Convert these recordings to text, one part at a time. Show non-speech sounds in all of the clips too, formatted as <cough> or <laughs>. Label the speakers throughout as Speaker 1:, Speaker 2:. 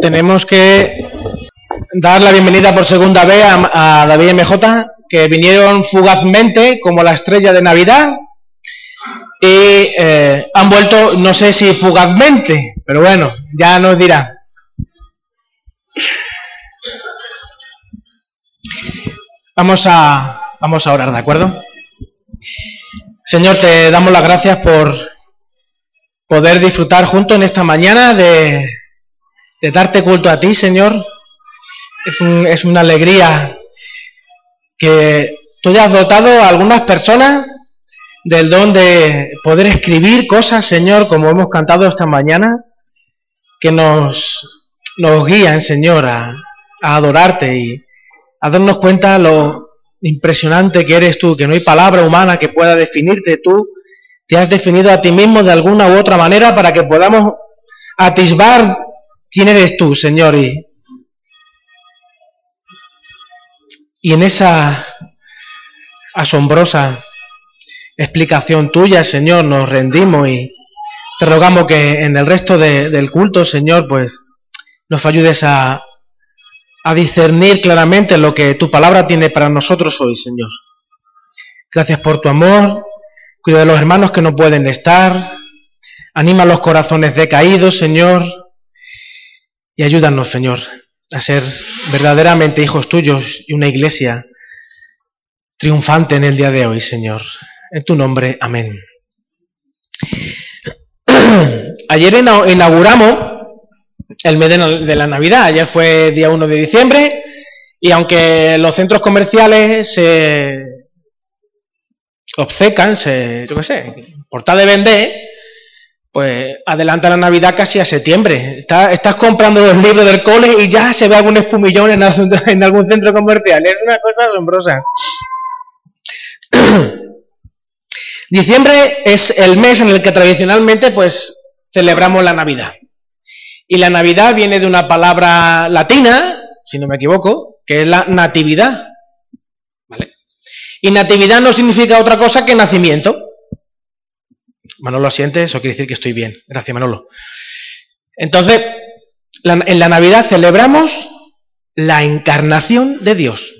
Speaker 1: tenemos que dar la bienvenida por segunda vez a, David MJ, que vinieron fugazmente como la estrella de Navidad y eh, han vuelto, no sé si fugazmente, pero bueno, ya nos dirá. Vamos a, vamos a orar, ¿de acuerdo? Señor, te damos las gracias por poder disfrutar junto en esta mañana de, de darte culto a ti, Señor. Es, es una alegría que tú hayas dotado a algunas personas del don de poder escribir cosas, Señor, como hemos cantado esta mañana, que nos, nos guían, Señor, a, a adorarte y a darnos cuenta lo impresionante que eres tú, que no hay palabra humana que pueda definirte tú. Te has definido a ti mismo de alguna u otra manera para que podamos atisbar quién eres tú, Señor. Y, en esa asombrosa explicación tuya, Señor, nos rendimos y te rogamos que en el resto del culto, Señor, pues nos ayudes a, a discernir claramente lo que tu palabra tiene para nosotros hoy, Señor. Gracias por tu amor, cuida de los hermanos que no pueden estar, anima los corazones decaídos, Señor, y ayúdanos, Señor, a ser verdaderamente hijos tuyos y una iglesia triunfante en el día de hoy, Señor. En tu nombre, amén. <clears throat> Ayer inauguramos el mes de la Navidad, ayer fue día 1 de diciembre, y aunque los centros comerciales se obcecan, se, yo qué sé, de vender, pues adelanta la Navidad casi a septiembre. estás comprando los libros del cole y ya se ve algún espumillón en, algún <laughs> centro comercial. Es una cosa asombrosa. <clears throat> Diciembre es el mes en el que tradicionalmente pues celebramos la Navidad. Y la Navidad viene de una palabra latina, si no me equivoco, que es la natividad. Y natividad no significa otra cosa que nacimiento. Manolo asiente, eso quiere decir que estoy bien. Gracias, Manolo. Entonces, en la Navidad celebramos la encarnación de Dios.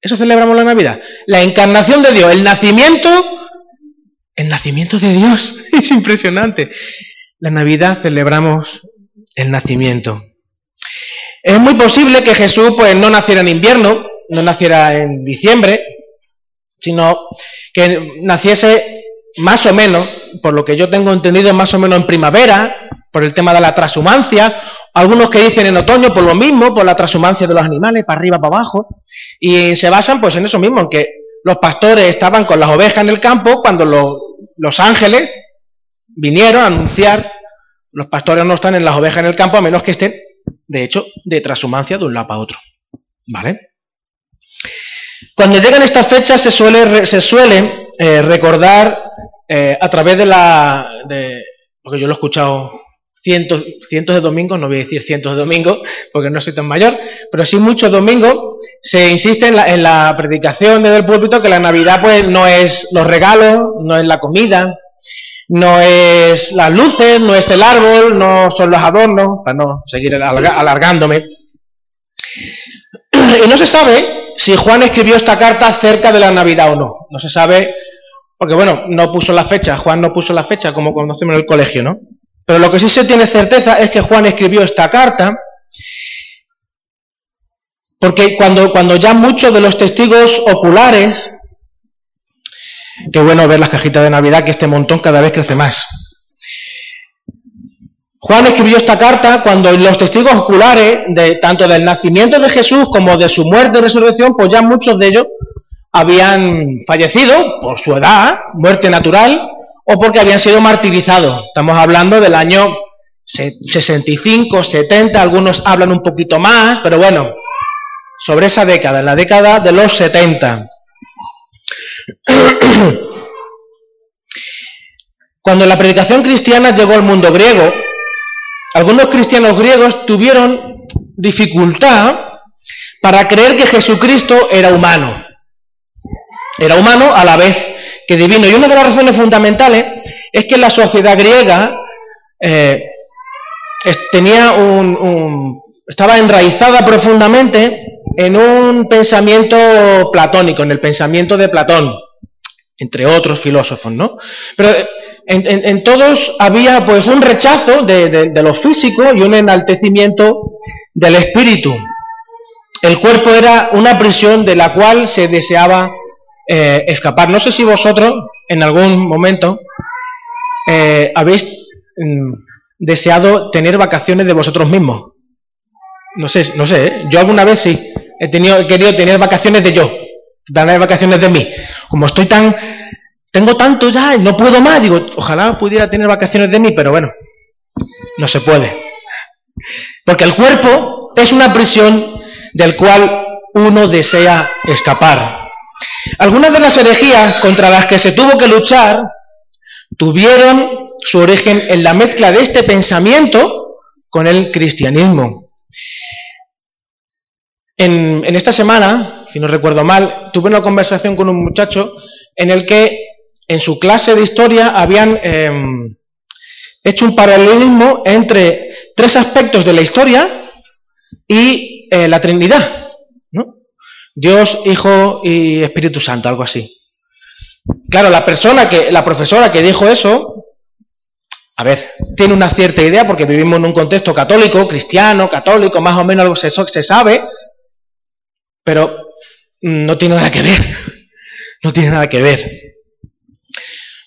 Speaker 1: Eso celebramos la Navidad. La encarnación de Dios, el nacimiento, el nacimiento de Dios. <laughs> Es impresionante. La Navidad celebramos el nacimiento. Es muy posible que Jesús pues no naciera en invierno, no naciera en diciembre, sino que naciese más o menos, por lo que yo tengo entendido, más o menos en primavera, por el tema de la transhumancia, algunos que dicen en otoño por lo mismo, por la transhumancia de los animales, para arriba, para abajo, y se basan pues en eso mismo, en que los pastores estaban con las ovejas en el campo cuando los, los ángeles vinieron a anunciar los pastores no están en las ovejas en el campo a menos que estén, de hecho, de transhumancia de un lado para otro. ¿Vale? Cuando llegan estas fechas se suele, se suele eh, recordar eh, a través de la... Porque yo lo he escuchado cientos, cientos de domingos, no voy a decir cientos de domingos porque no soy tan mayor, pero sí muchos domingos se insiste en la, en la predicación desde el púlpito que la Navidad pues no es los regalos, no es la comida, no es las luces, no es el árbol, no son los adornos, para no seguir alargándome. <clears throat> Y no se sabe si Juan escribió esta carta cerca de la Navidad o no. No se sabe, porque bueno, no puso la fecha, Juan no puso la fecha como conocemos en el colegio, ¿no? Pero lo que sí se tiene certeza es que Juan escribió esta carta porque cuando, cuando ya muchos de los testigos oculares Qué bueno ver las cajitas de Navidad, que este montón cada vez crece más. Juan escribió esta carta cuando los testigos oculares, de, tanto del nacimiento de Jesús como de su muerte y resurrección, pues ya muchos de ellos habían fallecido por su edad, muerte natural, o porque habían sido martirizados. Estamos hablando del año 65, 70, algunos hablan un poquito más, pero bueno, sobre esa década, en la década de los 70. <coughs> Cuando la predicación cristiana llegó al mundo griego, algunos cristianos griegos tuvieron dificultad para creer que Jesucristo era humano. Era humano a la vez que divino. Y una de las razones fundamentales es que la sociedad griega eh, tenía un, estaba enraizada profundamente en un pensamiento platónico, en el pensamiento de Platón, entre otros filósofos, ¿no? Pero en, todos había pues un rechazo de, lo físico y un enaltecimiento del espíritu. El cuerpo era una prisión de la cual se deseaba eh, escapar. No sé si vosotros en algún momento eh, habéis mm, deseado tener vacaciones de vosotros mismos. No sé, no sé, ¿eh? yo alguna vez sí he tenido, he querido tener vacaciones de yo, tener vacaciones de mí. Como estoy tan, tengo tanto ya no puedo más, digo, ojalá pudiera tener vacaciones de mí, pero bueno, no se puede. Porque el cuerpo es una prisión del cual uno desea escapar. Algunas de las herejías contra las que se tuvo que luchar tuvieron su origen en la mezcla de este pensamiento con el cristianismo. En, esta semana, si no recuerdo mal, tuve una conversación con un muchacho en el que en su clase de historia habían em, hecho un paralelismo entre tres aspectos de la historia y eh, la Trinidad. Dios, Hijo y Espíritu Santo, algo así. Claro, la persona que, la profesora que dijo eso, a ver, tiene una cierta idea porque vivimos en un contexto católico, cristiano, católico, más o menos algo se, se sabe, pero no tiene nada que ver. No tiene nada que ver.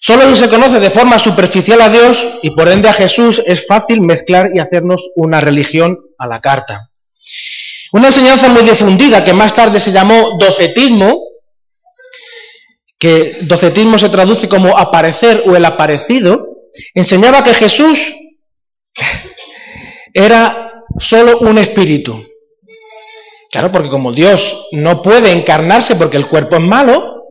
Speaker 1: Solo se conoce de forma superficial a Dios y por ende a Jesús es fácil mezclar y hacernos una religión a la carta. Una enseñanza muy difundida que más tarde se llamó docetismo, que docetismo se traduce como aparecer o el aparecido, enseñaba que Jesús era solo un espíritu. Claro, porque como Dios no puede encarnarse porque el cuerpo es malo,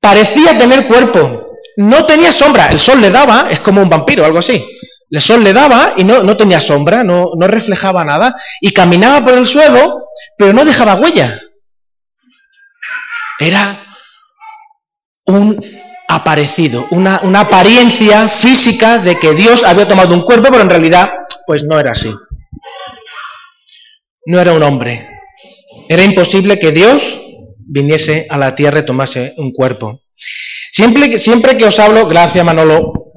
Speaker 1: parecía tener cuerpo. No tenía sombra, el sol le daba, es como un vampiro, algo así. El sol le daba y no, tenía sombra, no, no, reflejaba nada, y caminaba por el suelo, pero no dejaba huella. Era un aparecido, una, una apariencia física de que Dios había tomado un cuerpo, pero en realidad, pues no era así. No era un hombre. Era imposible que Dios viniese a la tierra y tomase un cuerpo. Siempre, siempre que os hablo, gracias Manolo,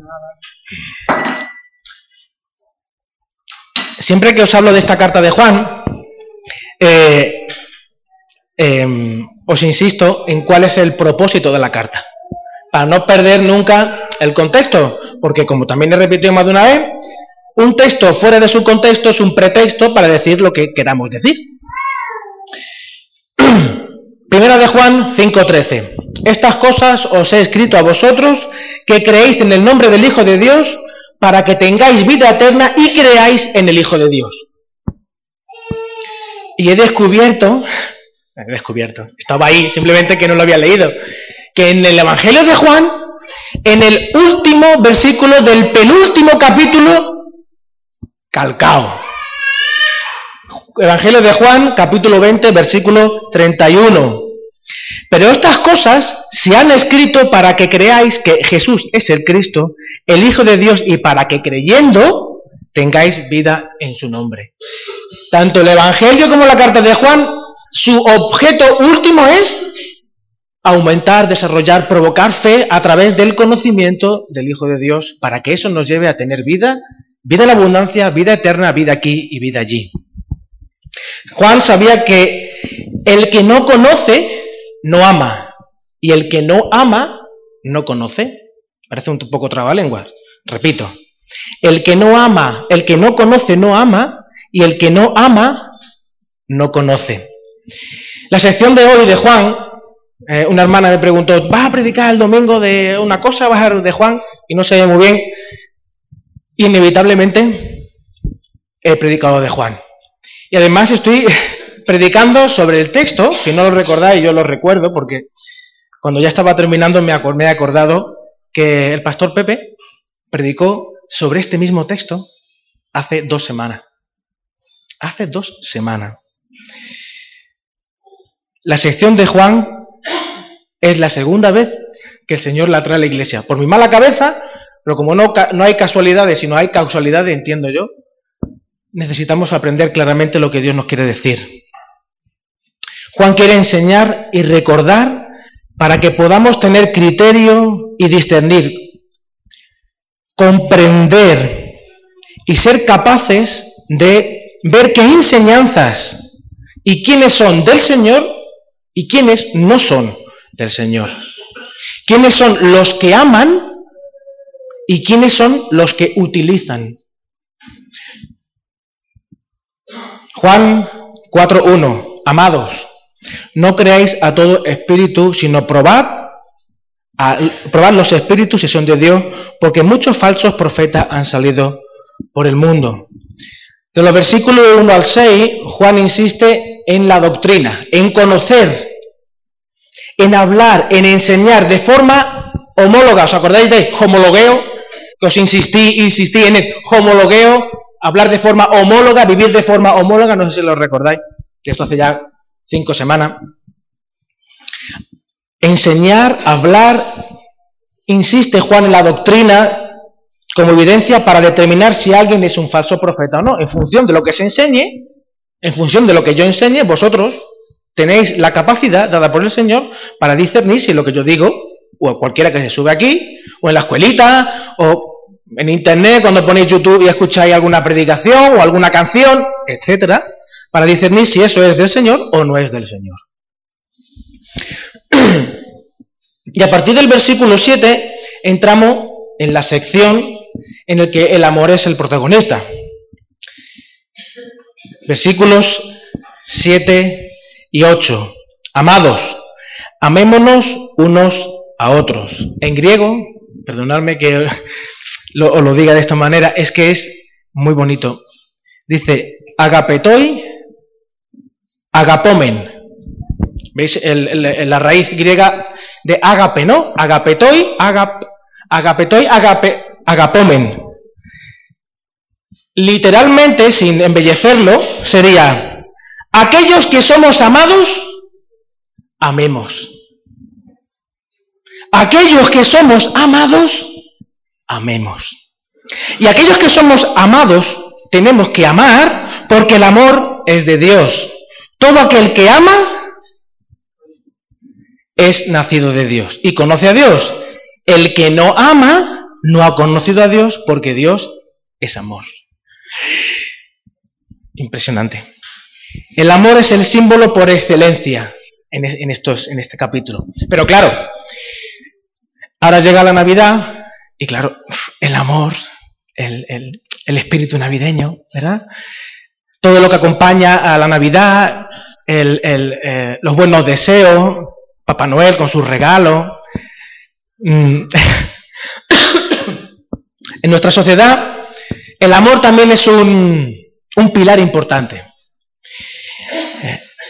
Speaker 1: siempre que os hablo de esta carta de Juan, eh, em, os insisto en cuál es el propósito de la carta, para no perder nunca el contexto, porque como también he repetido más de una vez, un texto fuera de su contexto es un pretexto para decir lo que queramos decir. <clears throat> Primera de Juan 5:13. Estas cosas os he escrito a vosotros que creéis en el nombre del Hijo de Dios para que tengáis vida eterna y creáis en el Hijo de Dios. Y he descubierto, he descubierto, estaba ahí, simplemente que no lo había leído, que en el Evangelio de Juan, en el último versículo del penúltimo capítulo, calcao. Evangelio de Juan, capítulo 20, versículo 31. Pero estas cosas se han escrito para que creáis que Jesús es el Cristo, el Hijo de Dios, y para que creyendo tengáis vida en su nombre. Tanto el Evangelio como la carta de Juan, su objeto último es aumentar, desarrollar, provocar fe a través del conocimiento del Hijo de Dios, para que eso nos lleve a tener vida, vida en abundancia, vida eterna, vida aquí y vida allí. Juan sabía que el que no conoce no ama. Y el que no ama, no conoce. Parece un poco trabalenguas. Repito. El que no ama, el que no conoce, no ama. Y el que no ama, no conoce. La sección de hoy de Juan, eh, una hermana me preguntó, ¿vas a predicar el domingo de una cosa? ¿Vas a de Juan? Y no sé muy bien. Inevitablemente he predicado de Juan. Y además estoy predicando sobre el texto, si no lo recordáis, yo lo recuerdo, porque cuando ya estaba terminando me, he acordado que el pastor Pepe predicó sobre este mismo texto hace dos semanas. Hace dos semanas. La sección de Juan es la segunda vez que el Señor la trae a la iglesia. Por mi mala cabeza, pero como no, no hay casualidades, sino hay causalidades, entiendo yo, necesitamos aprender claramente lo que Dios nos quiere decir. Juan quiere enseñar y recordar para que podamos tener criterio y discernir, comprender y ser capaces de ver qué enseñanzas y quiénes son del Señor y quiénes no son del Señor. Quiénes son los que aman y quiénes son los que utilizan. Juan 4.1. Amados, no creáis a todo espíritu, sino probad, a, probad los espíritus si son de Dios, porque muchos falsos profetas han salido por el mundo. De los versículos 1 al 6, Juan insiste en la doctrina, en conocer, en hablar, en enseñar de forma homóloga. ¿Os acordáis de homologueo? Que os insistí, insistí en el homologueo, hablar de forma homóloga, vivir de forma homóloga, no sé si lo recordáis, que esto hace ya cinco semanas. Enseñar, hablar, insiste Juan en la doctrina como evidencia para determinar si alguien es un falso profeta o no. En función de lo que se enseñe, en función de lo que yo enseñe, vosotros tenéis la capacidad dada por el Señor para discernir si lo que yo digo, o cualquiera que se sube aquí, o en la escuelita, o en internet cuando ponéis YouTube y escucháis alguna predicación o alguna canción, etcétera, para discernir si eso es del Señor o no es del Señor. <clears throat> Y a partir del versículo 7 entramos en la sección en la que el amor es el protagonista. Versículos 7 y 8. Amados, amémonos unos a otros. En griego, perdonadme que lo, lo diga de esta manera, es que es muy bonito. Dice, agapetoi, agapomen. ¿Veis la raíz griega de agape, no? Agapetoi, agap, agapetoi, agape, agapomen. Literalmente, sin embellecerlo, sería, aquellos que somos amados, amemos. Aquellos que somos amados, amemos. Y aquellos que somos amados, tenemos que amar porque el amor es de Dios. Todo aquel que ama es nacido de Dios y conoce a Dios. El que no ama no ha conocido a Dios porque Dios es amor. Impresionante. El amor es el símbolo por excelencia en, este capítulo. Pero claro, ahora llega la Navidad y claro, el amor, el, espíritu navideño, ¿verdad? Todo lo que acompaña a la Navidad, eh, los buenos deseos, Papá Noel con sus regalos. Mm. <coughs> en nuestra sociedad, el amor también es un, pilar importante.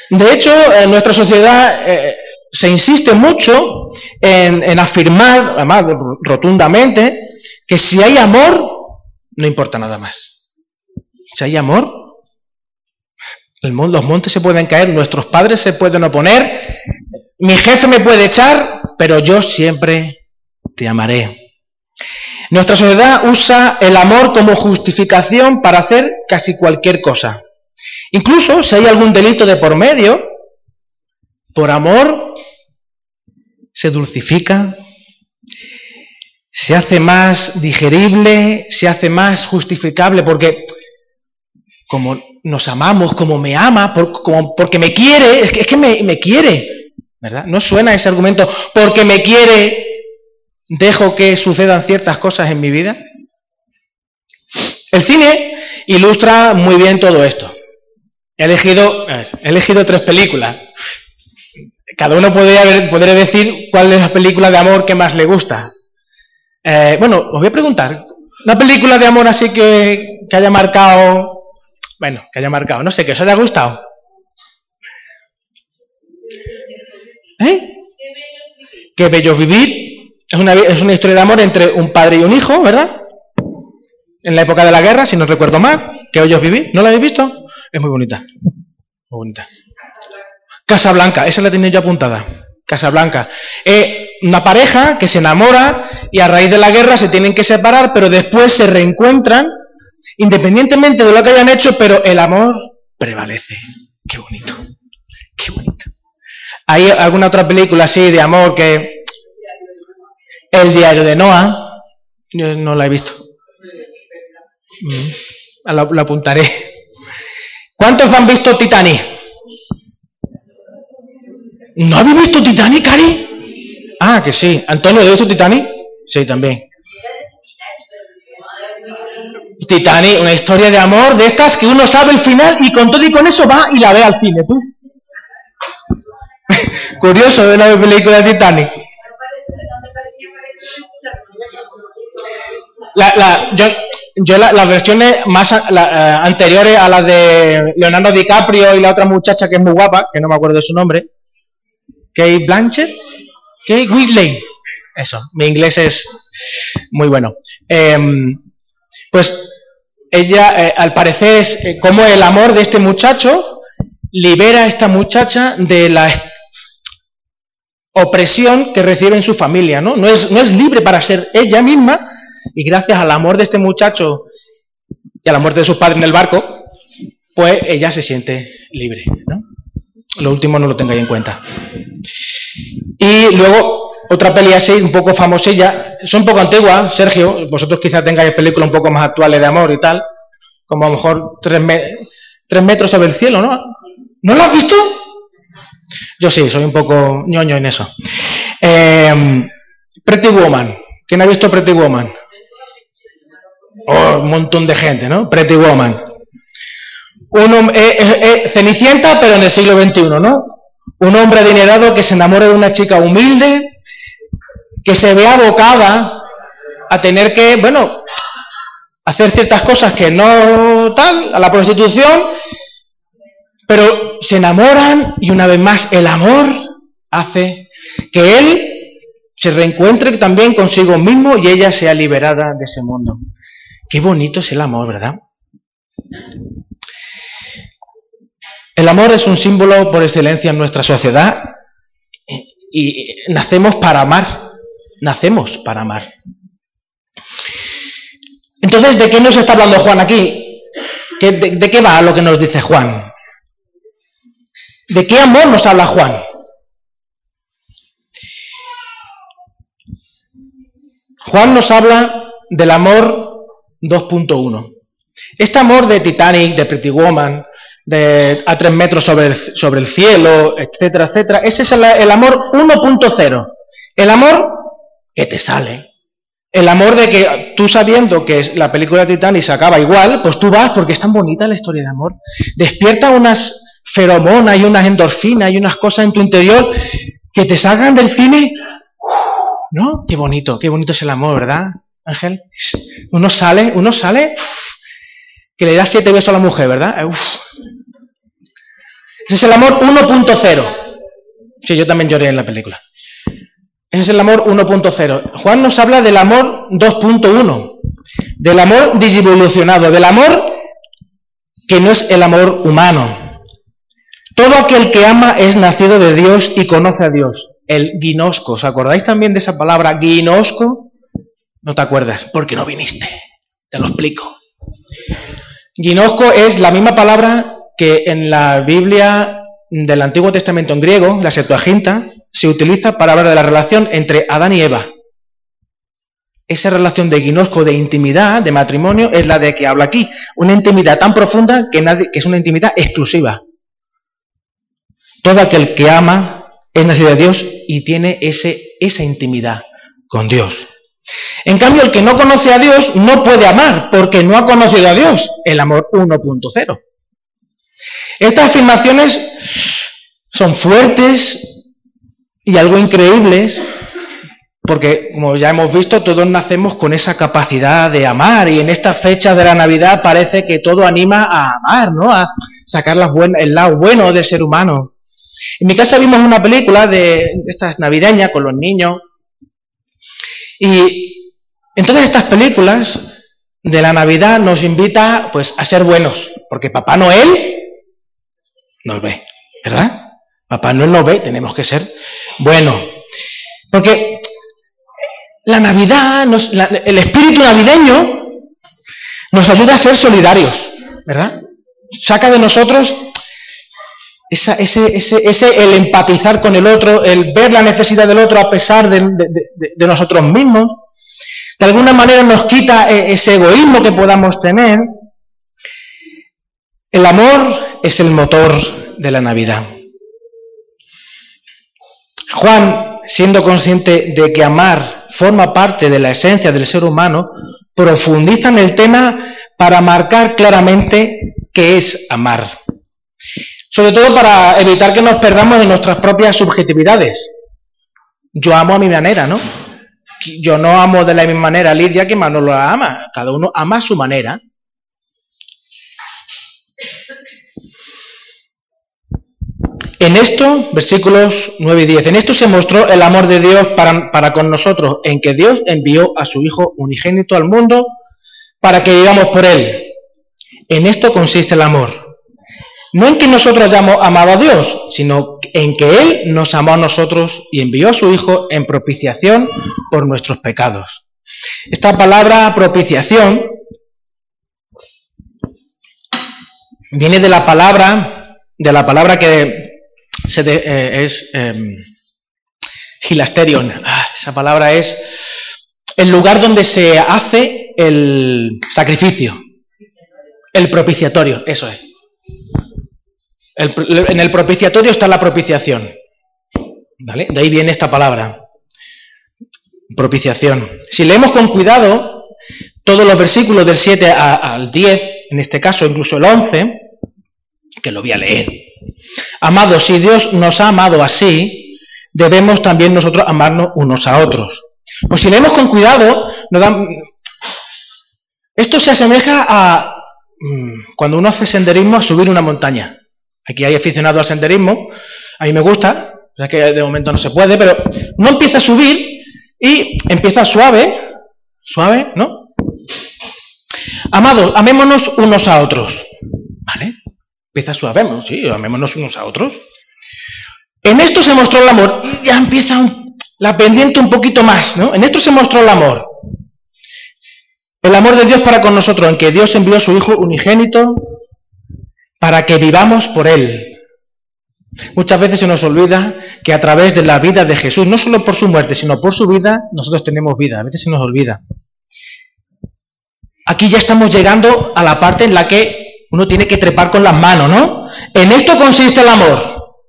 Speaker 1: De hecho, en nuestra sociedad eh, se insiste mucho en, afirmar, además rotundamente, que si hay amor, no importa nada más. Si hay amor, los montes se pueden caer, nuestros padres se pueden oponer, mi jefe me puede echar, pero yo siempre te amaré. Nuestra sociedad usa el amor como justificación para hacer casi cualquier cosa. Incluso si hay algún delito de por medio, por amor se dulcifica, se hace más digerible, se hace más justificable, porque como nos amamos, como me ama, como, porque me quiere, es que, me, quiere, ¿verdad? No suena ese argumento, porque me quiere, dejo que sucedan ciertas cosas en mi vida. El cine ilustra muy bien todo esto. He elegido, he elegido tres películas cada uno podría, podría decir cuál es la película de amor que más le gusta. Eh, bueno, os voy a preguntar, una película de amor así que, que haya marcado, bueno, que haya marcado, no sé, que os haya gustado. ¿Eh? Qué bello vivir. Es una, es una historia de amor entre un padre y un hijo, ¿verdad? En la época de la guerra, si no recuerdo mal. Que bello vivir. ¿No la habéis visto? Es muy bonita. Muy bonita. Casa Blanca, esa la tenía yo apuntada. Casa Blanca. Eh, una pareja que se enamora y a raíz de la guerra se tienen que separar, pero después se reencuentran, independientemente de lo que hayan hecho, pero el amor prevalece. Qué bonito, qué bonito. ¿Hay alguna otra película así de amor que... El diario de Noah, yo no la he visto. Mm, lo, apuntaré. ¿Cuántos han visto Titanic? ¿No habéis visto Titanic, Cari? Ah, que sí. Antonio, ¿has visto Titanic? Sí, también. Titanic, una historia de amor de estas que uno sabe el final y con todo y con eso va y la ve al cine, tú. <laughs> Curioso de la película de Titanic. La, yo, yo las versiones más eh, anteriores a las de Leonardo DiCaprio y la otra muchacha que es muy guapa, que no me acuerdo de su nombre, Kate Blanchett, Kate Whitley, eso, mi inglés es muy bueno. Em, pues ella, eh, al parecer, es eh, como el amor de este muchacho libera a esta muchacha de la opresión que recibe en su familia, ¿no? No es, libre para ser ella misma y gracias al amor de este muchacho y a la muerte de sus padres en el barco, pues ella se siente libre, ¿no? Lo último no lo tengáis en cuenta. Y luego, otra peli así, un poco famosilla, son un poco antiguas, Sergio, vosotros quizás tengáis películas un poco más actuales de amor y tal, como a lo mejor tres, metros sobre el cielo, ¿no? ¿No lo has visto? Yo sí, soy un poco ñoño en eso. Eh, Pretty Woman. ¿Quién ha visto Pretty Woman? Oh, un montón de gente, ¿no? Pretty Woman. Un, eh, eh, eh, Cenicienta, pero en el siglo XXI, ¿no? Un hombre adinerado que se enamora de una chica humilde, que se ve abocada a tener que, bueno, hacer ciertas cosas que no tal, a la prostitución, pero se enamoran y una vez más el amor hace que él se reencuentre también consigo mismo y ella sea liberada de ese mundo. Qué bonito es el amor, ¿verdad? El amor es un símbolo por excelencia en nuestra sociedad y nacemos para amar, nacemos para amar. Entonces, ¿de qué nos está hablando Juan aquí? de, qué va lo que nos dice Juan? ¿De qué amor nos habla Juan? Juan nos habla del amor 2.1. Este amor de Titanic, de Pretty Woman, de a tres metros sobre el, cielo, etcétera, etcétera, ese es el, el amor 1.0. El amor que te sale, el amor de que tú sabiendo que la película de Titanic se acaba igual, pues tú vas porque es tan bonita la historia de amor. Despierta unas feromonas y unas endorfinas y unas cosas en tu interior que te salgan del cine. ¿No? Qué bonito, qué bonito es el amor, ¿verdad, Ángel? Uno sale, uno sale que le da siete besos a la mujer, ¿verdad? Ese es el amor 1.0. Sí, yo también lloré en la película. Ese es el amor 1.0. Juan nos habla del amor 2.1, del amor disevolucionado, del amor que no es el amor humano. Todo aquel que ama es nacido de Dios y conoce a Dios. El guinosco. ¿Os acordáis también de esa palabra guinosco? No te acuerdas, porque no viniste. Te lo explico. Ginosco es la misma palabra que en la Biblia del Antiguo Testamento en griego, la Septuaginta, se utiliza para hablar de la relación entre Adán y Eva. Esa relación de guinosco, de intimidad, de matrimonio, es la de que habla aquí. Una intimidad tan profunda que, nadie, que es una intimidad exclusiva. Todo aquel que ama es nacido de Dios y tiene ese, esa intimidad con Dios. En cambio, el que no conoce a Dios no puede amar porque no ha conocido a Dios, el amor 1.0. Estas afirmaciones son fuertes, y algo increíble es, porque como ya hemos visto, todos nacemos con esa capacidad de amar y en estas fechas de la Navidad parece que todo anima a amar, ¿no? A sacar el lado bueno del ser humano. En mi casa vimos una película de estas navideñas con los niños y en todas estas películas de la Navidad nos invita pues a ser buenos, porque Papá Noel nos ve, ¿verdad? Papá Noel nos ve, tenemos que ser bueno. Porque la Navidad, el espíritu navideño nos ayuda a ser solidarios, ¿verdad? Saca de nosotros ese, ese, el empatizar con el otro, el ver la necesidad del otro a pesar de, nosotros mismos. De alguna manera nos quita e, ese egoísmo que podamos tener. El amor es el motor de la Navidad. Juan, siendo consciente de que amar forma parte de la esencia del ser humano, profundiza en el tema para marcar claramente qué es amar. Sobre todo para evitar que nos perdamos en nuestras propias subjetividades. Yo amo a mi manera, ¿no? Yo no amo de la misma manera a Lidia que Manolo la ama. Cada uno ama a su manera. En esto, versículos 9 y 10, en esto se mostró el amor de Dios para, con nosotros, en que Dios envió a su Hijo unigénito al mundo para que vivamos por Él. En esto consiste el amor. No en que nosotros hayamos amado a Dios, sino en que Él nos amó a nosotros y envió a su Hijo en propiciación por nuestros pecados. Esta palabra propiciación viene de la palabra, de la palabra que eh, es gilasterion. Ah, esa palabra es el lugar donde se hace el sacrificio. El propiciatorio, eso es. en el propiciatorio está la propiciación. ¿Vale? De ahí viene esta palabra. Propiciación. Si leemos con cuidado todos los versículos del 7 al 10, en este caso incluso el 11, que lo voy a leer, Amados, si Dios nos ha amado así, debemos también nosotros amarnos unos a otros. Pues si leemos con cuidado, nos dan... esto se asemeja a mm, cuando uno hace senderismo a subir una montaña. Aquí hay aficionado al senderismo, a mí me gusta, ya que de momento no se puede, pero uno empieza a subir y empieza suave, suave, ¿no? Amados, amémonos unos a otros. Empieza suave, sí, amémonos unos a otros. En esto se mostró el amor y ya empieza la pendiente un poquito más, ¿no? En esto se mostró el amor. El amor de Dios para con nosotros, en que Dios envió a su Hijo unigénito para que vivamos por Él. Muchas veces se nos olvida que a través de la vida de Jesús, no solo por su muerte, sino por su vida, nosotros tenemos vida. A veces se nos olvida. Aquí ya estamos llegando a la parte en la que uno tiene que trepar con las manos, ¿no? En esto consiste el amor.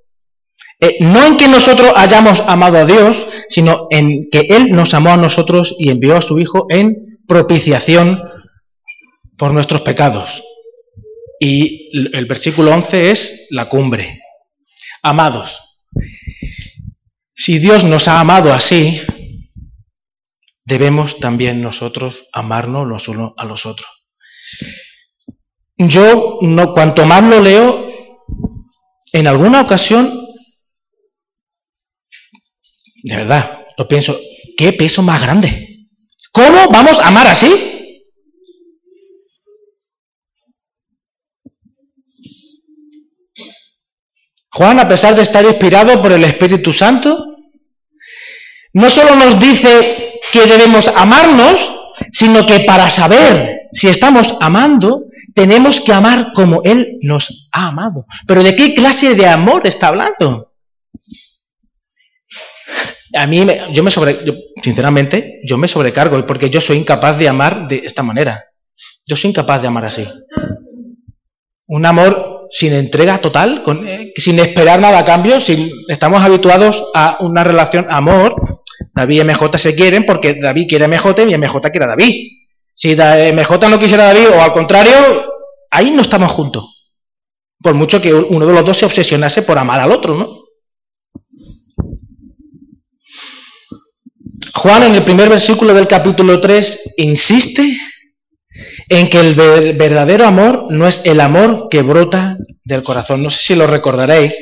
Speaker 1: Eh, no en que nosotros hayamos amado a Dios, sino en que Él nos amó a nosotros y envió a su Hijo en propiciación por nuestros pecados. Y el versículo 11 es la cumbre. Amados, si Dios nos ha amado así, debemos también nosotros amarnos los unos a los otros. Yo, no, cuanto más lo leo, en alguna ocasión, de verdad, lo pienso, ¿qué peso más grande? ¿Cómo vamos a amar así? Juan, a pesar de estar inspirado por el Espíritu Santo, no solo nos dice que debemos amarnos, sino que para saber si estamos amando, tenemos que amar como Él nos ha amado. Pero ¿de qué clase de amor está hablando? A mí, yo me sobre, sinceramente, yo me sobrecargo porque yo soy incapaz de amar de esta manera. Yo soy incapaz de amar así. Un amor sin entrega total, eh, sin esperar nada a cambio, sin, estamos habituados a una relación amor. David y MJ se quieren porque David quiere a MJ y MJ quiere a David. Si MJ no quisiera a David, o al contrario, ahí no estamos juntos. Por mucho que uno de los dos se obsesionase por amar al otro, ¿no? Juan en el primer versículo del capítulo 3 insiste en que el verdadero amor no es el amor que brota del corazón. No sé si lo recordaréis,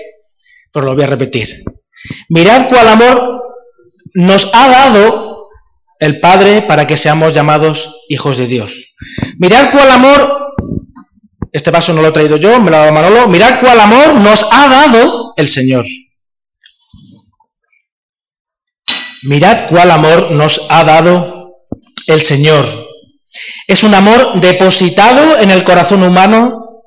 Speaker 1: pero lo voy a repetir. Mirad cuál amor nos ha dado el Padre para que seamos llamados hijos de Dios. Mirad cuál amor, este paso no lo he traído yo, me lo ha dado Manolo, mirad cuál amor nos ha dado el Señor. Mirad cuál amor nos ha dado el Señor. Es un amor depositado en el corazón humano.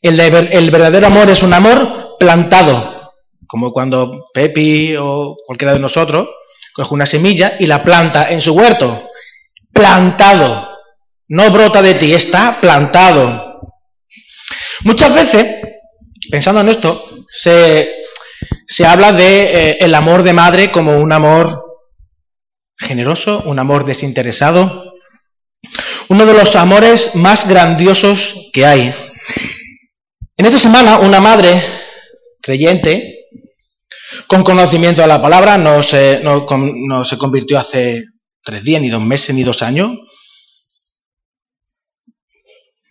Speaker 1: El, el verdadero amor es un amor plantado, como cuando Pepi o cualquiera de nosotros coge una semilla y la planta en su huerto. Plantado. No brota de ti, está plantado. Muchas veces, pensando en esto, se, se habla de eh, el amor de madre como un amor generoso, un amor desinteresado, uno de los amores más grandiosos que hay. En esta semana, una madre creyente, con conocimiento de la palabra, no se, no, no se convirtió hace tres días, ni dos meses, ni dos años,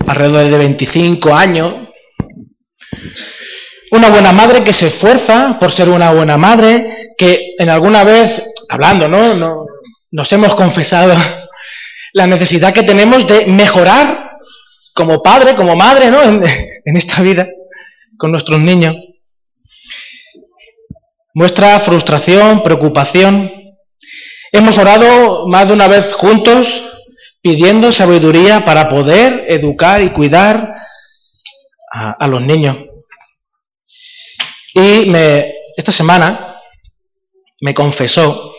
Speaker 1: alrededor de 25 años, una buena madre que se esfuerza por ser una buena madre, que en alguna vez, hablando, ¿no? nos hemos confesado <laughs> la necesidad que tenemos de mejorar como padre, como madre, ¿no? <laughs> En, en esta vida, con nuestros niños. Muestra frustración, preocupación. Hemos orado más de una vez juntos pidiendo sabiduría para poder educar y cuidar a, los niños. Y me, esta semana me confesó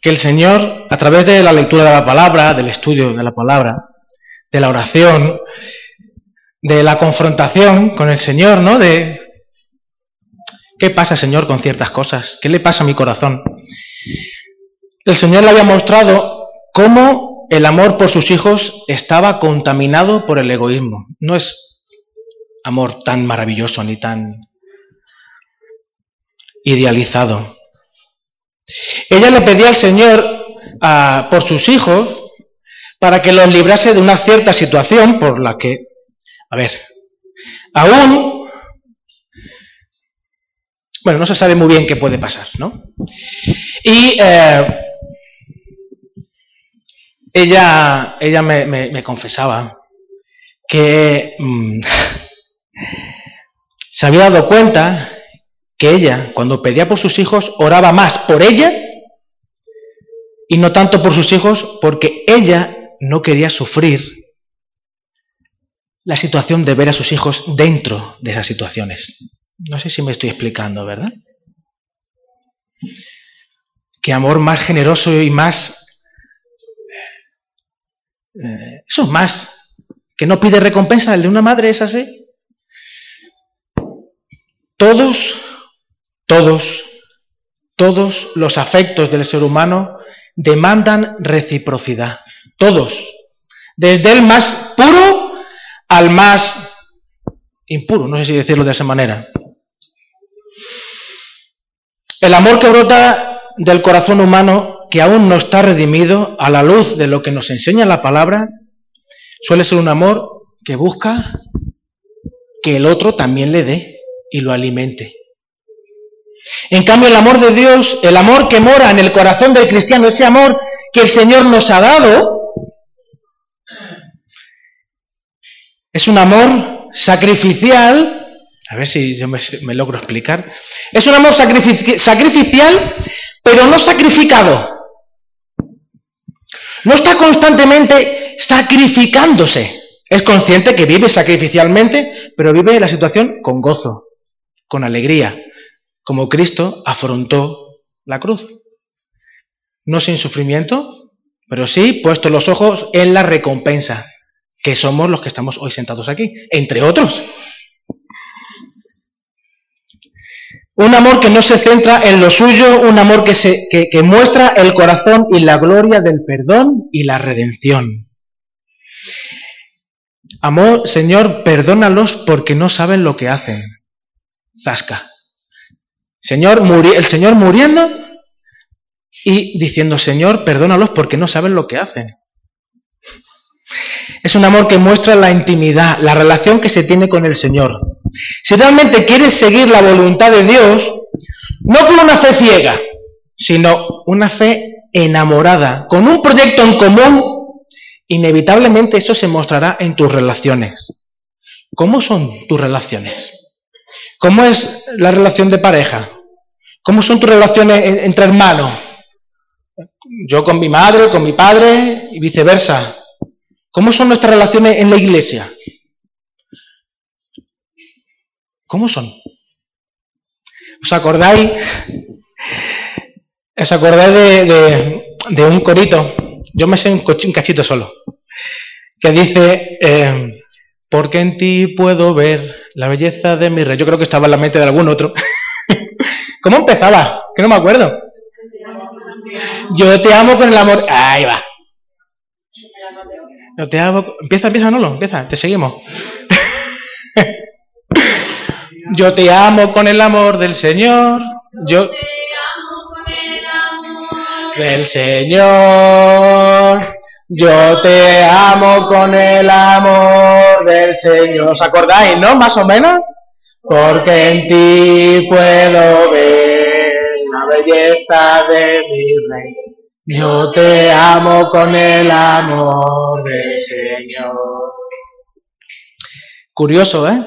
Speaker 1: que el Señor, a través de la lectura de la palabra, del estudio de la palabra, de la oración, de la confrontación con el Señor, ¿no? De qué pasa, Señor, con ciertas cosas, qué le pasa a mi corazón. El Señor le había mostrado cómo el amor por sus hijos estaba contaminado por el egoísmo. No es amor tan maravilloso ni tan idealizado. Ella le pedía al Señor ah, por sus hijos para que los librase de una cierta situación por la que, a ver, aún, bueno, no se sabe muy bien qué puede pasar, ¿no? Y eh, ella, ella me, confesaba que mm, se había dado cuenta que ella, cuando pedía por sus hijos, oraba más por ella y no tanto por sus hijos, porque ella no quería sufrir la situación de ver a sus hijos dentro de esas situaciones. No sé si me estoy explicando, ¿verdad? Qué amor más generoso y más... Eh, eso es más, que no pide recompensa, el de una madre es así. Todos, todos, todos los afectos del ser humano demandan reciprocidad. Todos. Desde el más puro al más impuro, no sé si decirlo de esa manera. El amor que brota del corazón humano, que aún no está redimido a la luz de lo que nos enseña la palabra, suele ser un amor que busca que el otro también le dé y lo alimente. En cambio, el amor de Dios, el amor que mora en el corazón del cristiano, ese amor que el Señor nos ha dado, es un amor sacrificial, a ver si yo me, logro explicar, es un amor sacrificial, pero no sacrificado. No está constantemente sacrificándose. Es consciente que vive sacrificialmente, pero vive la situación con gozo con alegría, como Cristo afrontó la cruz. No sin sufrimiento, pero sí puesto los ojos en la recompensa, que somos los que estamos hoy sentados aquí, entre otros. Un amor que no se centra en lo suyo, un amor que, se, que, muestra el corazón y la gloria del perdón y la redención. Amor, Señor, perdónalos porque no saben lo que hacen. Zasca. Señor, el Señor muriendo y diciendo, Señor, perdónalos porque no saben lo que hacen. Es un amor que muestra la intimidad, la relación que se tiene con el Señor. Si realmente quieres seguir la voluntad de Dios, no con una fe ciega, sino una fe enamorada, con un proyecto en común, inevitablemente eso se mostrará en tus relaciones. ¿Cómo son tus relaciones? ¿Cómo es la relación de pareja? ¿Cómo son tus relaciones entre hermanos? Yo con mi madre, con mi padre y viceversa. ¿Cómo son nuestras relaciones en la iglesia? ¿Cómo son? ¿Os acordáis? ¿Os acordáis de, un corito? Yo me sé un, cachito solo. Que dice, eh, porque en ti puedo ver la belleza de mi rey. Yo creo que estaba en la mente de algún otro. <laughs> ¿Cómo empezaba? Que no me acuerdo. Yo te amo con el amor. Ahí va. Yo te amo. Empieza, empieza, no lo, empieza, te seguimos. <laughs> Yo te amo con el amor del Señor. Yo te amo con el amor del Señor. Yo te amo con el amor del Señor. ¿Os acordáis, no? Más o menos. Porque en ti puedo ver la belleza de mi rey. Yo te amo con el amor del Señor. Curioso, ¿eh?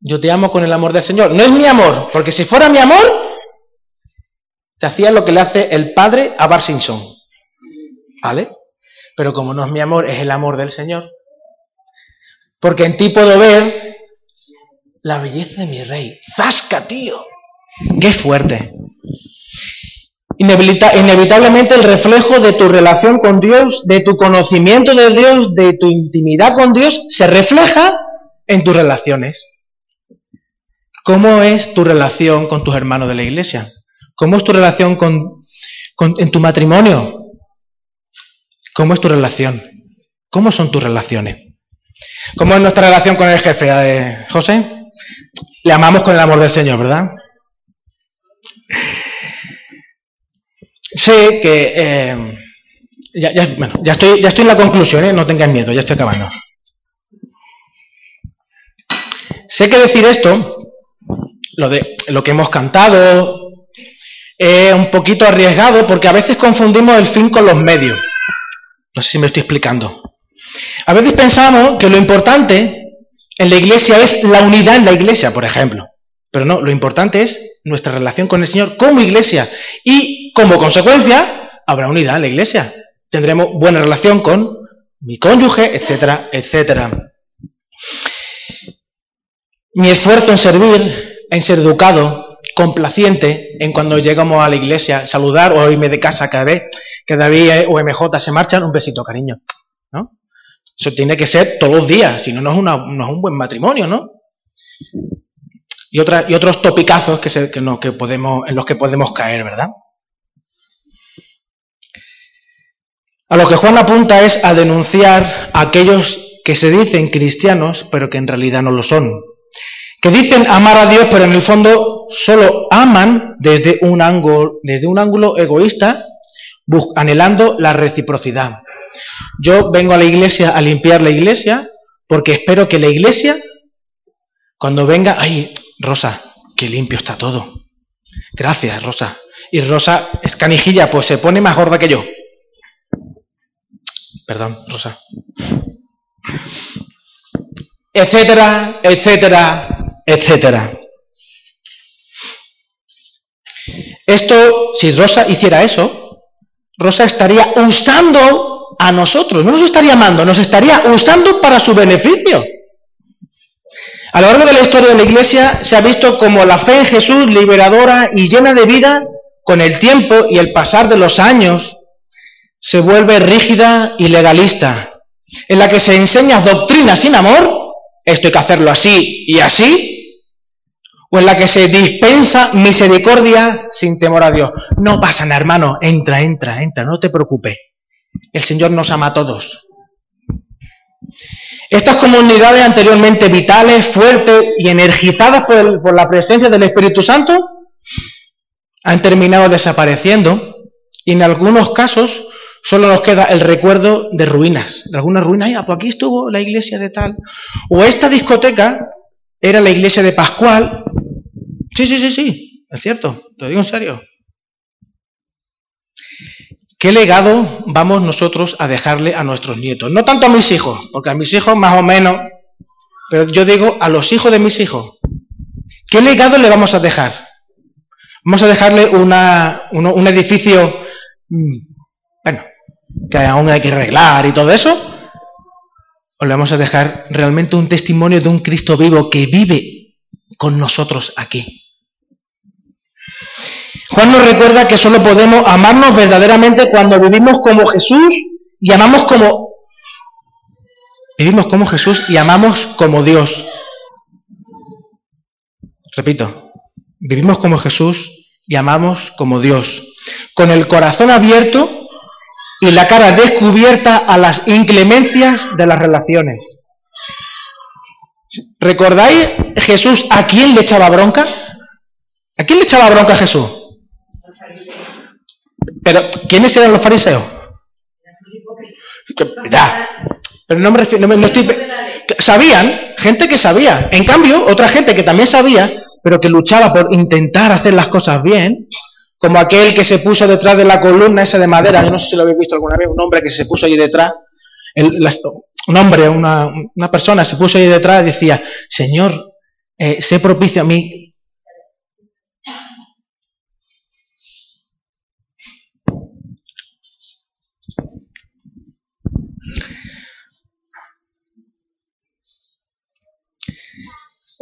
Speaker 1: Yo te amo con el amor del Señor. No es mi amor, porque si fuera mi amor, te hacía lo que le hace el padre a Bar Simpson. ¿Vale? Pero como no es mi amor, es el amor del Señor. Porque en ti puedo ver la belleza de mi rey. ¡Zasca, tío! ¡Qué fuerte! Inevitablemente el reflejo de tu relación con Dios, de tu conocimiento de Dios, de tu intimidad con Dios, se refleja en tus relaciones. ¿Cómo es tu relación con tus hermanos de la iglesia? ¿Cómo es tu relación con, en tu matrimonio? ¿Cómo es tu relación? ¿Cómo son tus relaciones? ¿Cómo es nuestra relación con el jefe? Eh, José, le amamos con el amor del Señor, ¿verdad? Sé que... Eh, ya, estoy en la conclusión, ¿eh? no tengas miedo, ya estoy acabando. Sé que decir esto, lo, de, lo que hemos cantado, es un poquito arriesgado porque a veces confundimos el fin con los medios. No sé si me estoy explicando. A veces pensamos que lo importante en la iglesia es la unidad en la iglesia, por ejemplo. Pero no, lo importante es nuestra relación con el Señor como iglesia. Y como consecuencia, habrá unidad en la iglesia. Tendremos buena relación con mi cónyuge, etcétera, etcétera. Mi esfuerzo en servir, en ser educado, complaciente, en cuando llegamos a la iglesia, saludar o irme de casa cada vez que David o MJ se marchan, un besito, cariño. ¿no? Eso tiene que ser todos los días, si no, es, no es un buen matrimonio, ¿no? Y, otros topicazos que, que podemos, en los que podemos caer, ¿verdad? A lo que Juan apunta es a denunciar a aquellos que se dicen cristianos, pero que en realidad no lo son. Que dicen amar a Dios, pero en el fondo solo aman desde un ángulo, desde un ángulo egoísta, anhelando la reciprocidad. Yo vengo a la iglesia a limpiar la iglesia porque espero que la iglesia, cuando venga, ay, Rosa, qué limpio está todo. Gracias, Rosa. Y Rosa es canijilla, pues se pone más gorda que yo. Perdón, Rosa. Etcétera, etcétera, etcétera. Esto, si Rosa hiciera eso, Rosa estaría usando a nosotros, no nos estaría amando, nos estaría usando para su beneficio. A lo largo de la historia de la Iglesia se ha visto como la fe en Jesús liberadora y llena de vida, con el tiempo y el pasar de los años, se vuelve rígida y legalista, en la que se enseña doctrina sin amor, esto hay que hacerlo así y así, o en la que se dispensa misericordia sin temor a Dios. No pasa nada, hermano, entra, entra, entra, no te preocupes. El Señor nos ama a todos. Estas comunidades anteriormente vitales, fuertes y energizadas por, la presencia del Espíritu Santo han terminado desapareciendo y en algunos casos solo nos queda el recuerdo de ruinas, de algunas ruinas, ah, pues aquí estuvo la iglesia de tal, o esta discoteca era la iglesia de Pascual. Sí, sí, sí, sí, es cierto, te lo digo en serio. ¿Qué legado vamos nosotros a dejarle a nuestros nietos? No tanto a mis hijos, porque a mis hijos más o menos, pero yo digo a los hijos de mis hijos. ¿Qué legado le vamos a dejar? Vamos a dejarle una, un edificio, mm, bueno, que aún hay que arreglar y todo eso. O le vamos a dejar realmente un testimonio de un Cristo vivo que vive con nosotros aquí. Juan nos recuerda que solo podemos amarnos verdaderamente cuando vivimos como Jesús y amamos como vivimos como Jesús y amamos como Dios. Repito, vivimos como Jesús y amamos como Dios, con el corazón abierto y la cara descubierta a las inclemencias de las relaciones. ¿Recordáis Jesús a quién le echaba bronca? ¿A quién le echaba bronca Jesús? Pero, ¿quiénes eran los fariseos? Ya, pero no me refiero, no, estoy, sabían, gente que sabía. En cambio, otra gente que también sabía, pero que luchaba por intentar hacer las cosas bien, como aquel que se puso detrás de la columna esa de madera, yo no sé si lo habéis visto alguna vez, un hombre que se puso ahí detrás, un hombre, una, una, persona se puso ahí detrás y decía, Señor, eh, sé propicio a mí,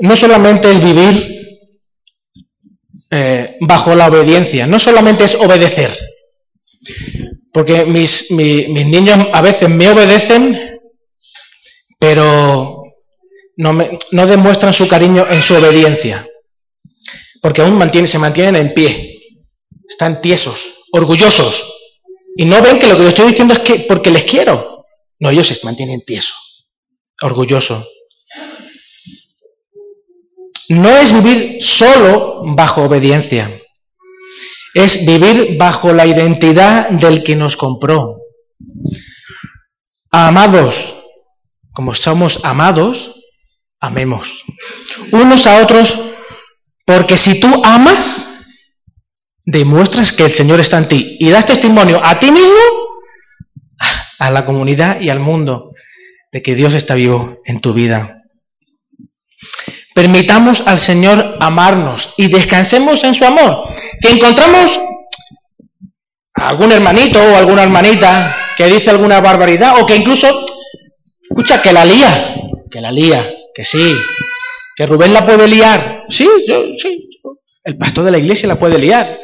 Speaker 1: no solamente es vivir eh, bajo la obediencia, no solamente es obedecer, porque mis, niños a veces me obedecen, pero no, me, no, demuestran su cariño en su obediencia, porque aún se mantienen en pie, están tiesos, orgullosos, y no ven que lo que yo estoy diciendo es que porque les quiero, no, ellos se mantienen tiesos, orgullosos no es vivir solo bajo obediencia, es vivir bajo la identidad del que nos compró. Amados, como somos amados, amemos. Unos a otros, porque si tú amas, demuestras que el Señor está en ti y das testimonio a ti mismo, a la comunidad y al mundo de que Dios está vivo en tu vida. Permitamos al Señor amarnos y descansemos en su amor. Que encontramos algún hermanito o alguna hermanita que dice alguna barbaridad o que incluso, escucha, que la lía, que la lía, que sí, que Rubén la puede liar. Sí, yo, sí, el pastor de la iglesia la puede liar.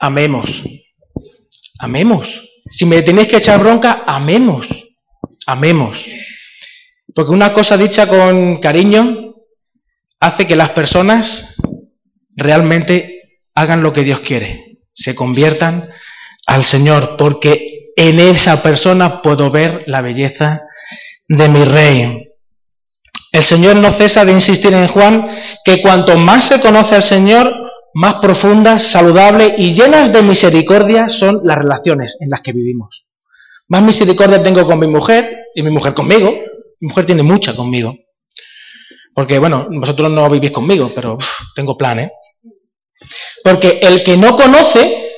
Speaker 1: Amemos, amemos. Si me tenéis que echar bronca, amemos, amemos. Porque una cosa dicha con cariño hace que las personas realmente hagan lo que Dios quiere, se conviertan al Señor, porque en esa persona puedo ver la belleza de mi rey. El Señor no cesa de insistir en Juan que cuanto más se conoce al Señor, más profundas, saludables y llenas de misericordia son las relaciones en las que vivimos. Más misericordia tengo con mi mujer y mi mujer conmigo, mi mujer tiene mucha conmigo. Porque, bueno, vosotros no vivís conmigo, pero tengo planes. Porque el que no conoce,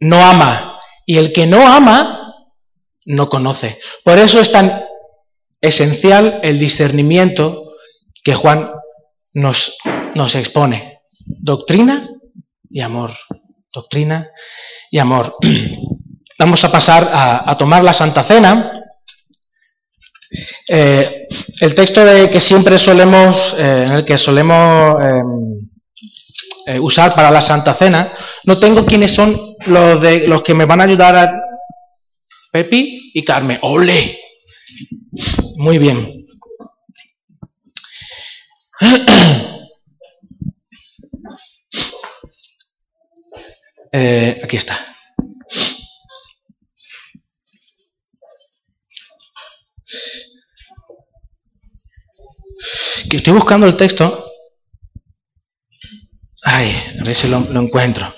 Speaker 1: no ama. Y el que no ama, no conoce. Por eso es tan esencial el discernimiento que Juan nos, nos expone. Doctrina y amor. Doctrina y amor. <clears throat> Vamos a pasar a tomar la Santa Cena. Eh, el texto de que siempre solemos, eh, en el que solemos em, eh, usar para la Santa Cena, no tengo quiénes son los de los que me van a ayudar a Pepi y Carmen. ¡Ole! Muy bien. <coughs> aquí está. Que estoy buscando el texto. Ay, a ver si lo, encuentro.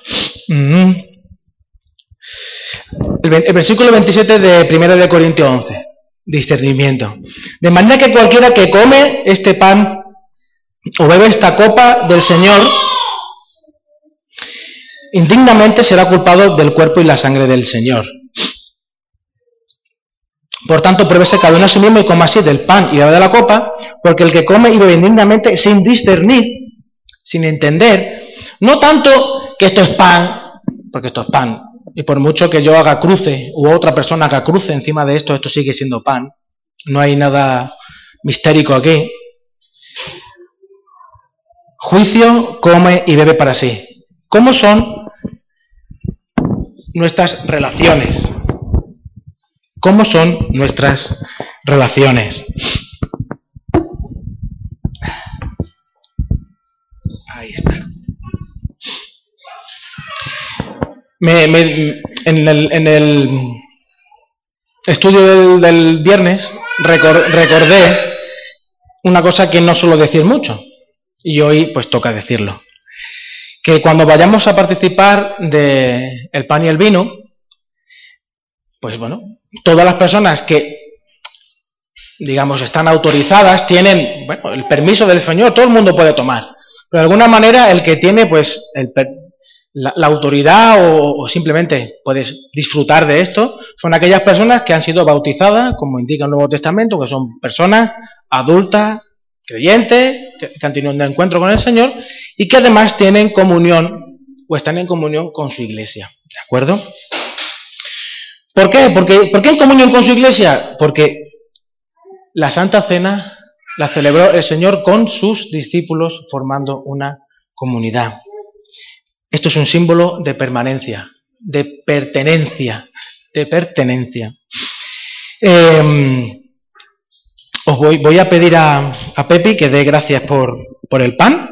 Speaker 1: El, versículo 27 de 1 de Corintios 11. Discernimiento. De manera que cualquiera que come este pan o bebe esta copa del Señor, indignamente será culpado del cuerpo y la sangre del Señor. Por tanto, pruébese cada uno a sí mismo y coma así del pan y bebe de la copa, porque el que come y bebe indignamente sin discernir, sin entender, No tanto que esto es pan, porque esto es pan, y por mucho que yo haga cruce u otra persona haga cruce encima de esto, esto sigue siendo pan. No hay nada mistérico aquí. Juicio, come y bebe para sí. ¿Cómo son nuestras relaciones? ¿Cómo son nuestras relaciones? Ahí está. en, el, estudio del, viernes recordé una cosa que no suelo decir mucho y hoy pues toca decirlo. Que cuando vayamos a participar del el pan y el vino, pues bueno, todas las personas que digamos están autorizadas tienen bueno, el permiso del Señor, todo el mundo puede tomar. Pero de alguna manera el que tiene pues la, autoridad o, simplemente puedes disfrutar de esto, son aquellas personas que han sido bautizadas, como indica el Nuevo Testamento, que son personas adultas, creyentes, que, han tenido un encuentro con el Señor y que además tienen comunión o están en comunión con su iglesia. ¿De acuerdo? ¿Por qué? Porque, ¿Por qué en comunión con su iglesia? Porque la Santa Cena la celebró el Señor con sus discípulos formando una comunidad. Esto es un símbolo de permanencia, de pertenencia, de pertenencia. Em, os voy, a pedir a, a, Pepi que dé gracias por, por el pan.